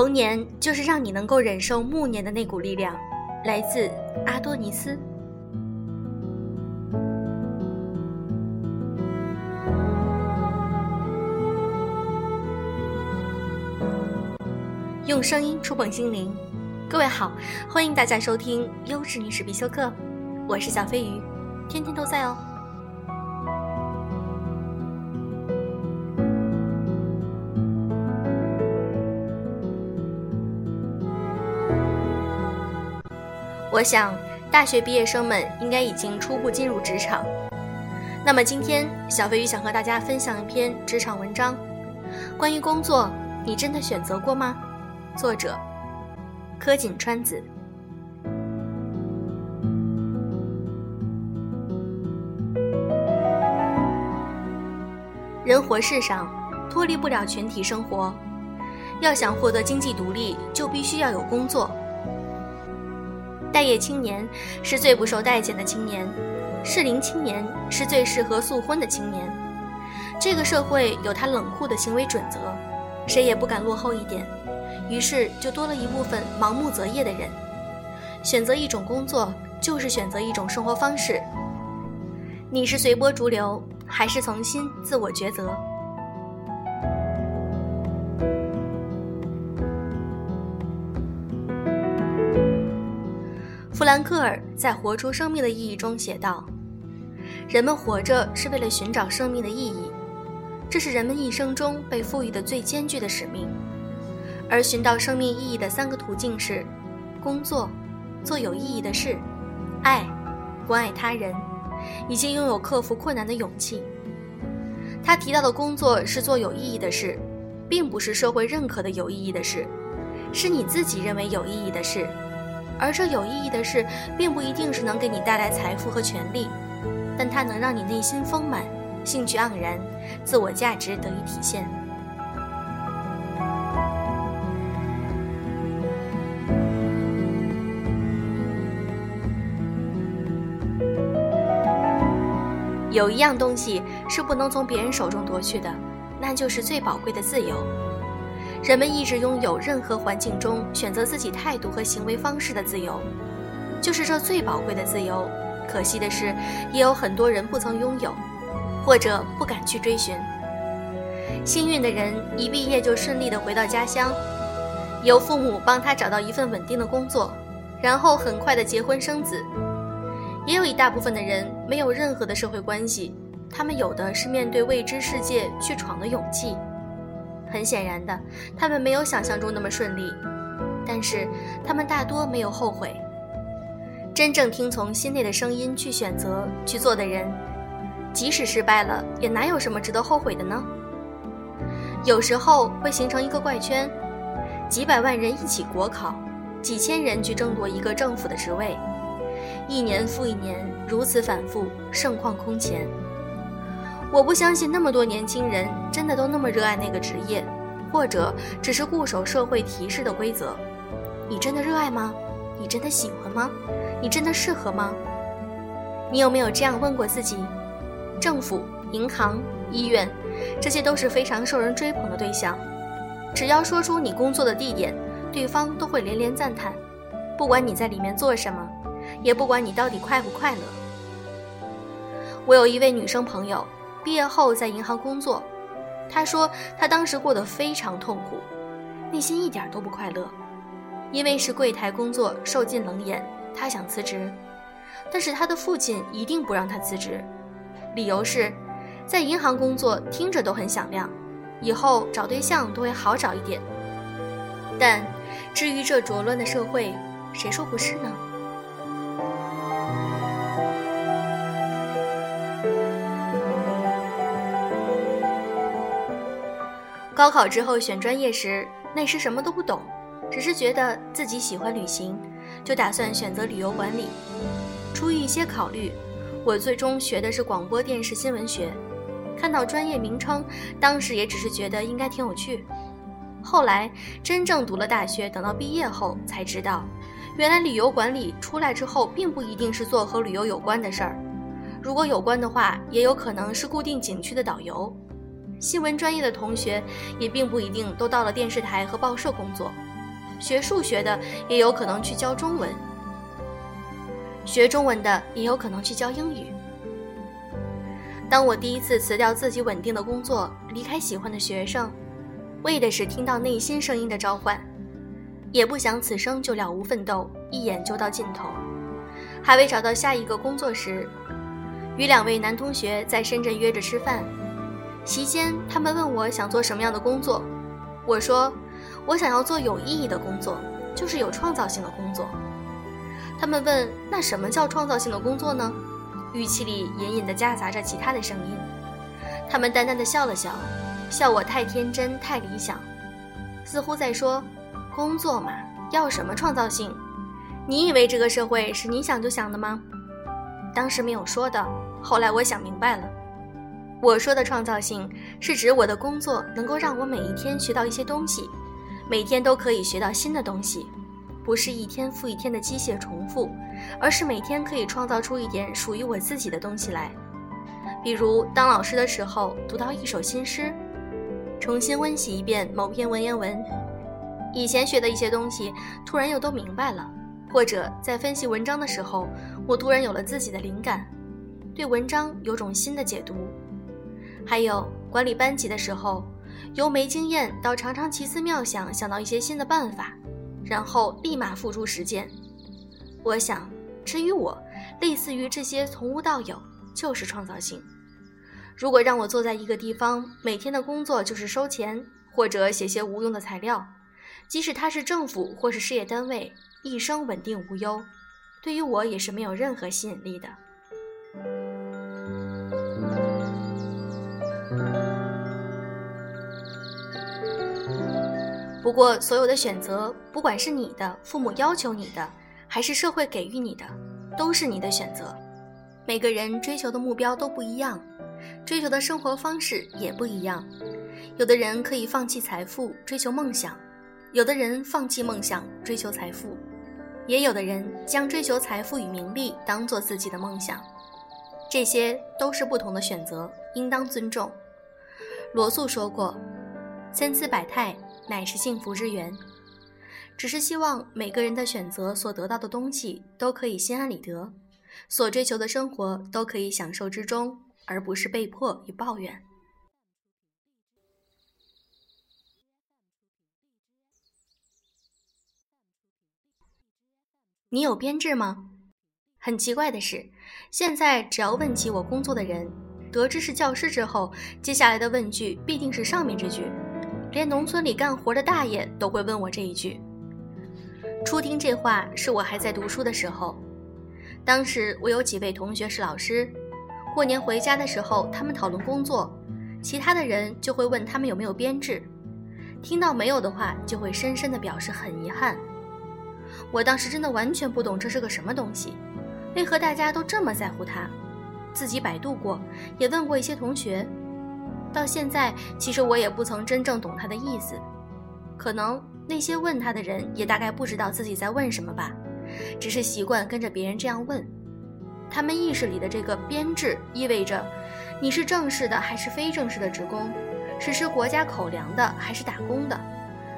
童年就是让你能够忍受暮年的那股力量，来自阿多尼斯。用声音触碰心灵，各位好，欢迎大家收听优质女士必修课，我是小飞鱼，天天都在哦。我想，大学毕业生们应该已经初步进入职场。那么今天，小飞鱼想和大家分享一篇职场文章，关于工作，你真的选择过吗？作者：柯锦川子。人活世上，脱离不了群体生活。要想获得经济独立，就必须要有工作。待业青年是最不受待见的青年，适龄青年是最适合速婚的青年。这个社会有它冷酷的行为准则，谁也不敢落后一点，于是就多了一部分盲目择业的人。选择一种工作，就是选择一种生活方式。你是随波逐流，还是从心自我抉择？弗兰克尔在《活出生命的意义》中写道：“人们活着是为了寻找生命的意义，这是人们一生中被赋予的最艰巨的使命。而寻到生命意义的三个途径是：工作、做有意义的事、爱、关爱他人，以及拥有克服困难的勇气。”他提到的工作是做有意义的事，并不是社会认可的有意义的事，是你自己认为有意义的事。而这有意义的事，并不一定是能给你带来财富和权利，但它能让你内心丰满、兴趣盎然、自我价值得以体现。有一样东西是不能从别人手中夺去的，那就是最宝贵的自由。人们一直拥有任何环境中选择自己态度和行为方式的自由，就是这最宝贵的自由。可惜的是，也有很多人不曾拥有，或者不敢去追寻。幸运的人一毕业就顺利地回到家乡，由父母帮他找到一份稳定的工作，然后很快的结婚生子。也有一大部分的人没有任何的社会关系，他们有的是面对未知世界去闯的勇气。很显然的，他们没有想象中那么顺利，但是他们大多没有后悔。真正听从心内的声音去选择去做的人，即使失败了，也哪有什么值得后悔的呢？有时候会形成一个怪圈，几百万人一起国考，几千人去争夺一个政府的职位，一年复一年，如此反复，盛况空前。我不相信那么多年轻人真的都那么热爱那个职业，或者只是固守社会提示的规则。你真的热爱吗？你真的喜欢吗？你真的适合吗？你有没有这样问过自己？政府、银行、医院，这些都是非常受人追捧的对象。只要说出你工作的地点，对方都会连连赞叹。不管你在里面做什么，也不管你到底快不快乐。我有一位女生朋友。毕业后在银行工作，他说他当时过得非常痛苦，内心一点都不快乐，因为是柜台工作受尽冷眼，他想辞职，但是他的父亲一定不让他辞职，理由是，在银行工作听着都很响亮，以后找对象都会好找一点。但至于这浊乱的社会，谁说不是呢？高考之后选专业时，那时什么都不懂，只是觉得自己喜欢旅行，就打算选择旅游管理。出于一些考虑，我最终学的是广播电视新闻学。看到专业名称，当时也只是觉得应该挺有趣。后来真正读了大学，等到毕业后才知道，原来旅游管理出来之后，并不一定是做和旅游有关的事儿。如果有关的话，也有可能是固定景区的导游。新闻专业的同学也并不一定都到了电视台和报社工作，学数学的也有可能去教中文，学中文的也有可能去教英语。当我第一次辞掉自己稳定的工作，离开喜欢的学生，为的是听到内心声音的召唤，也不想此生就了无奋斗，一眼就到尽头。还未找到下一个工作时，与两位男同学在深圳约着吃饭。席间，他们问我想做什么样的工作，我说，我想要做有意义的工作，就是有创造性的工作。他们问，那什么叫创造性的工作呢？语气里隐隐的夹杂着其他的声音。他们淡淡的笑了笑，笑我太天真、太理想，似乎在说，工作嘛，要什么创造性？你以为这个社会是你想就想的吗？当时没有说的，后来我想明白了。我说的创造性，是指我的工作能够让我每一天学到一些东西，每天都可以学到新的东西，不是一天复一天的机械重复，而是每天可以创造出一点属于我自己的东西来。比如当老师的时候，读到一首新诗，重新温习一遍某篇文言文，以前学的一些东西突然又都明白了；或者在分析文章的时候，我突然有了自己的灵感，对文章有种新的解读。还有管理班级的时候，由没经验到常常奇思妙想，想到一些新的办法，然后立马付诸实践。我想，至于我，类似于这些从无到有，就是创造性。如果让我坐在一个地方，每天的工作就是收钱或者写些无用的材料，即使他是政府或是事业单位，一生稳定无忧，对于我也是没有任何吸引力的。不过，所有的选择，不管是你的父母要求你的，还是社会给予你的，都是你的选择。每个人追求的目标都不一样，追求的生活方式也不一样。有的人可以放弃财富追求梦想，有的人放弃梦想追求财富，也有的人将追求财富与名利当做自己的梦想。这些都是不同的选择，应当尊重。罗素说过：“千姿百态。”乃是幸福之源，只是希望每个人的选择所得到的东西都可以心安理得，所追求的生活都可以享受之中，而不是被迫与抱怨。你有编制吗？很奇怪的是，现在只要问起我工作的人，得知是教师之后，接下来的问句必定是上面这句。连农村里干活的大爷都会问我这一句。初听这话是我还在读书的时候，当时我有几位同学是老师，过年回家的时候，他们讨论工作，其他的人就会问他们有没有编制，听到没有的话，就会深深的表示很遗憾。我当时真的完全不懂这是个什么东西，为何大家都这么在乎它？自己百度过，也问过一些同学。到现在，其实我也不曾真正懂他的意思，可能那些问他的人也大概不知道自己在问什么吧，只是习惯跟着别人这样问。他们意识里的这个编制，意味着你是正式的还是非正式的职工，是吃国家口粮的还是打工的，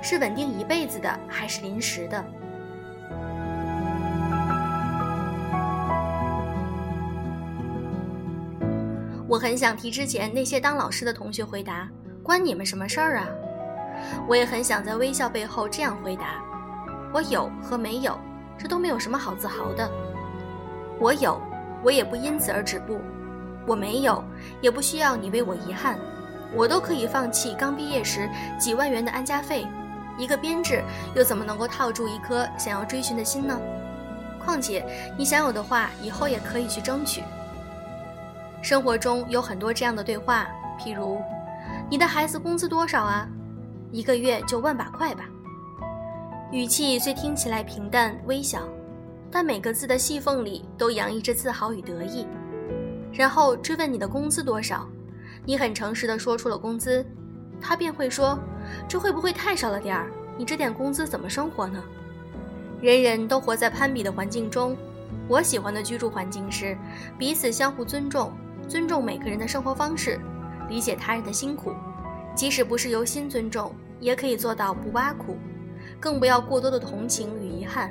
是稳定一辈子的还是临时的。我很想提之前那些当老师的同学回答：“关你们什么事儿啊？”我也很想在微笑背后这样回答：“我有和没有，这都没有什么好自豪的。我有，我也不因此而止步；我没有，也不需要你为我遗憾。我都可以放弃刚毕业时几万元的安家费，一个编制又怎么能够套住一颗想要追寻的心呢？况且你想有的话，以后也可以去争取。”生活中有很多这样的对话，譬如：“你的孩子工资多少啊？一个月就万把块吧。”语气虽听起来平淡微小，但每个字的细缝里都洋溢着自豪与得意。然后追问你的工资多少，你很诚实地说出了工资，他便会说：“这会不会太少了点儿？你这点工资怎么生活呢？”人人都活在攀比的环境中，我喜欢的居住环境是彼此相互尊重。尊重每个人的生活方式，理解他人的辛苦，即使不是由心尊重，也可以做到不挖苦。更不要过多的同情与遗憾，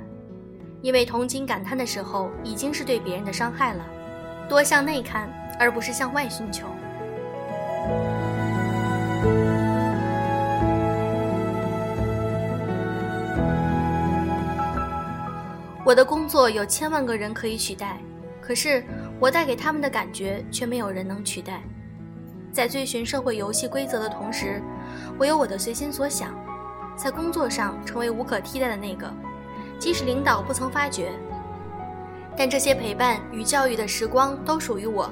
因为同情感叹的时候，已经是对别人的伤害了。多向内看，而不是向外寻求。我的工作有千万个人可以取代，可是我带给他们的感觉却没有人能取代。在追寻社会游戏规则的同时，我有我的随心所想，在工作上成为无可替代的那个，即使领导不曾发觉，但这些陪伴与教育的时光都属于我。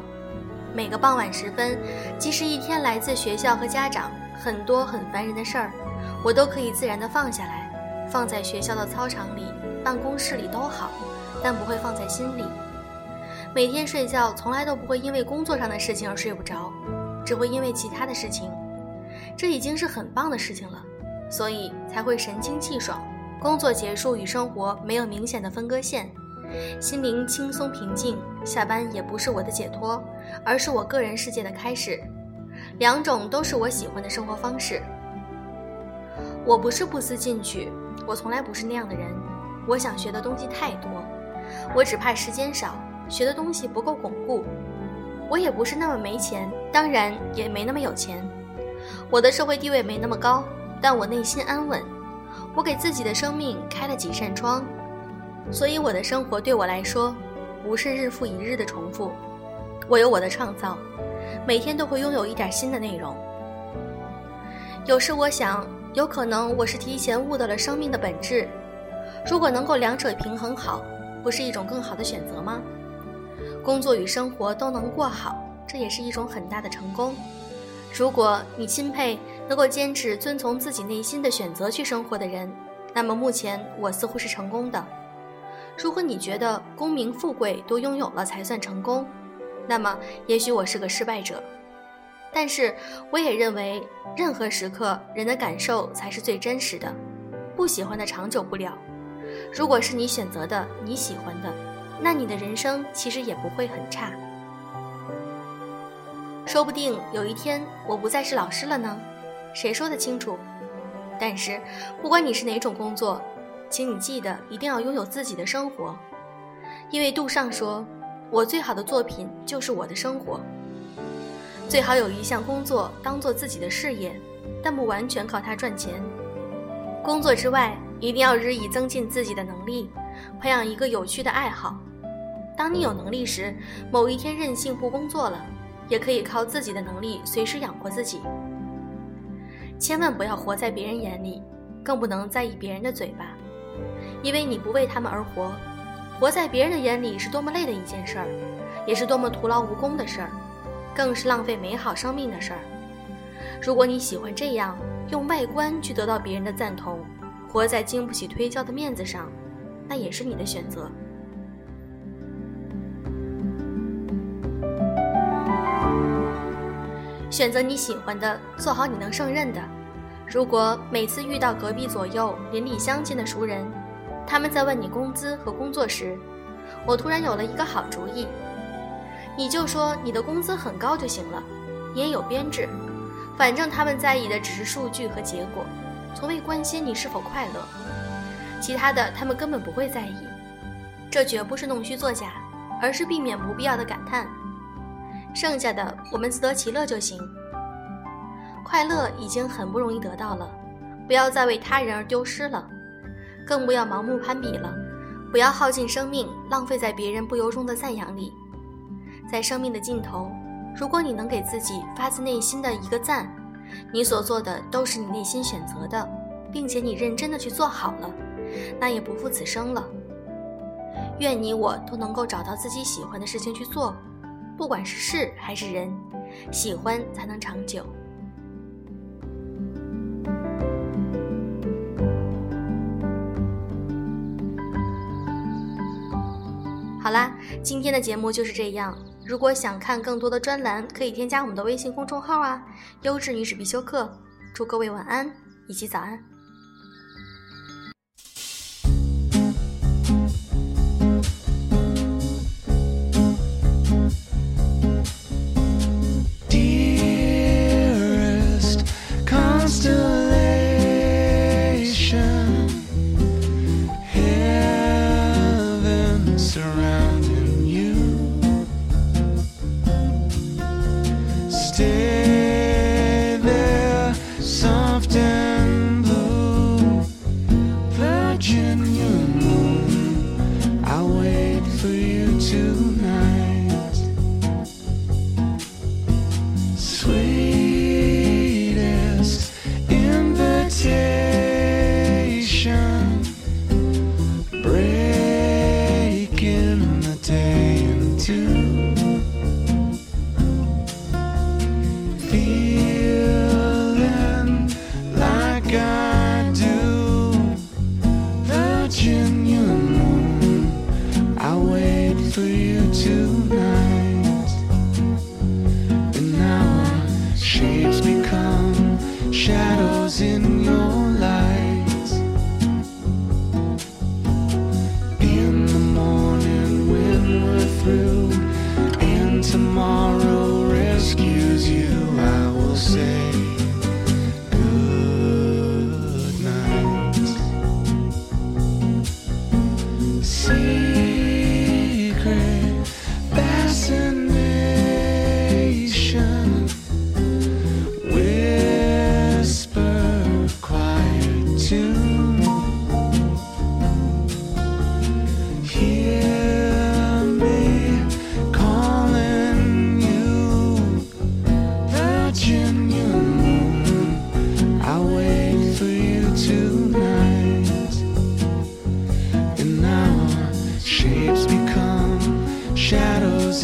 每个傍晚时分，即使一天来自学校和家长很多很烦人的事儿，我都可以自然的放下来，放在学校的操场里。办公室里都好，但不会放在心里。每天睡觉从来都不会因为工作上的事情而睡不着，只会因为其他的事情。这已经是很棒的事情了，所以才会神清气爽。工作结束与生活没有明显的分割线，心灵轻松平静。下班也不是我的解脱，而是我个人世界的开始。两种都是我喜欢的生活方式。我不是不思进取，我从来不是那样的人。我想学的东西太多，我只怕时间少，学的东西不够巩固。我也不是那么没钱，当然也没那么有钱。我的社会地位没那么高，但我内心安稳。我给自己的生命开了几扇窗，所以我的生活对我来说，不是日复一日的重复。我有我的创造，每天都会拥有一点新的内容。有时我想，有可能我是提前悟到了生命的本质。如果能够两者平衡好，不是一种更好的选择吗？工作与生活都能过好，这也是一种很大的成功。如果你钦佩能够坚持遵从自己内心的选择去生活的人，那么目前我似乎是成功的。如果你觉得功名富贵都拥有了才算成功，那么也许我是个失败者。但是我也认为，任何时刻人的感受才是最真实的，不喜欢的长久不了。如果是你选择的，你喜欢的，那你的人生其实也不会很差。说不定有一天我不再是老师了呢，谁说得清楚？但是不管你是哪种工作，请你记得一定要拥有自己的生活，因为杜尚说：“我最好的作品就是我的生活。”最好有一项工作当做自己的事业，但不完全靠它赚钱。工作之外。一定要日益增进自己的能力，培养一个有趣的爱好。当你有能力时，某一天任性不工作了，也可以靠自己的能力随时养活自己。千万不要活在别人眼里，更不能在意别人的嘴巴，因为你不为他们而活。活在别人的眼里是多么累的一件事儿，也是多么徒劳无功的事儿，更是浪费美好生命的事儿。如果你喜欢这样用外观去得到别人的赞同，活在经不起推敲的面子上，那也是你的选择。选择你喜欢的，做好你能胜任的。如果每次遇到隔壁左右邻里乡亲的熟人，他们在问你工资和工作时，我突然有了一个好主意，你就说你的工资很高就行了，也有编制，反正他们在意的只是数据和结果。从未关心你是否快乐，其他的他们根本不会在意。这绝不是弄虚作假，而是避免不必要的感叹。剩下的我们自得其乐就行。快乐已经很不容易得到了，不要再为他人而丢失了，更不要盲目攀比了。不要耗尽生命，浪费在别人不由衷的赞扬里。在生命的尽头，如果你能给自己发自内心的一个赞。你所做的都是你内心选择的，并且你认真的去做好了，那也不负此生了。愿你我都能够找到自己喜欢的事情去做，不管是事还是人，喜欢才能长久。好啦，今天的节目就是这样。如果想看更多的专栏，可以添加我们的微信公众号啊，优质女子必修课。祝各位晚安以及早安。surrender.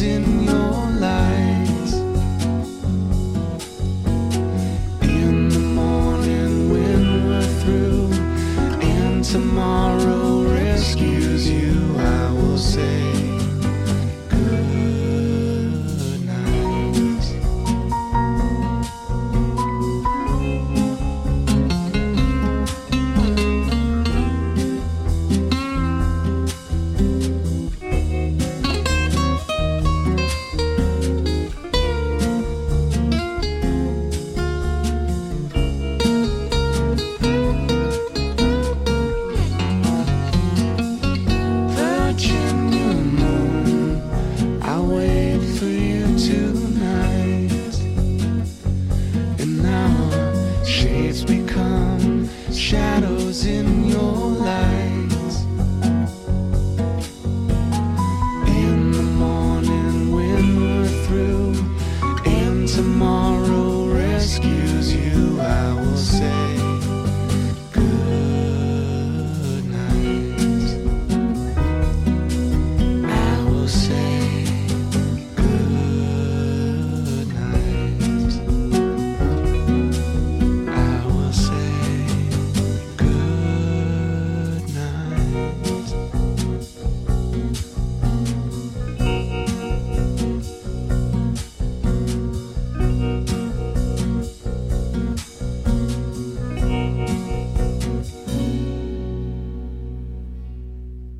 in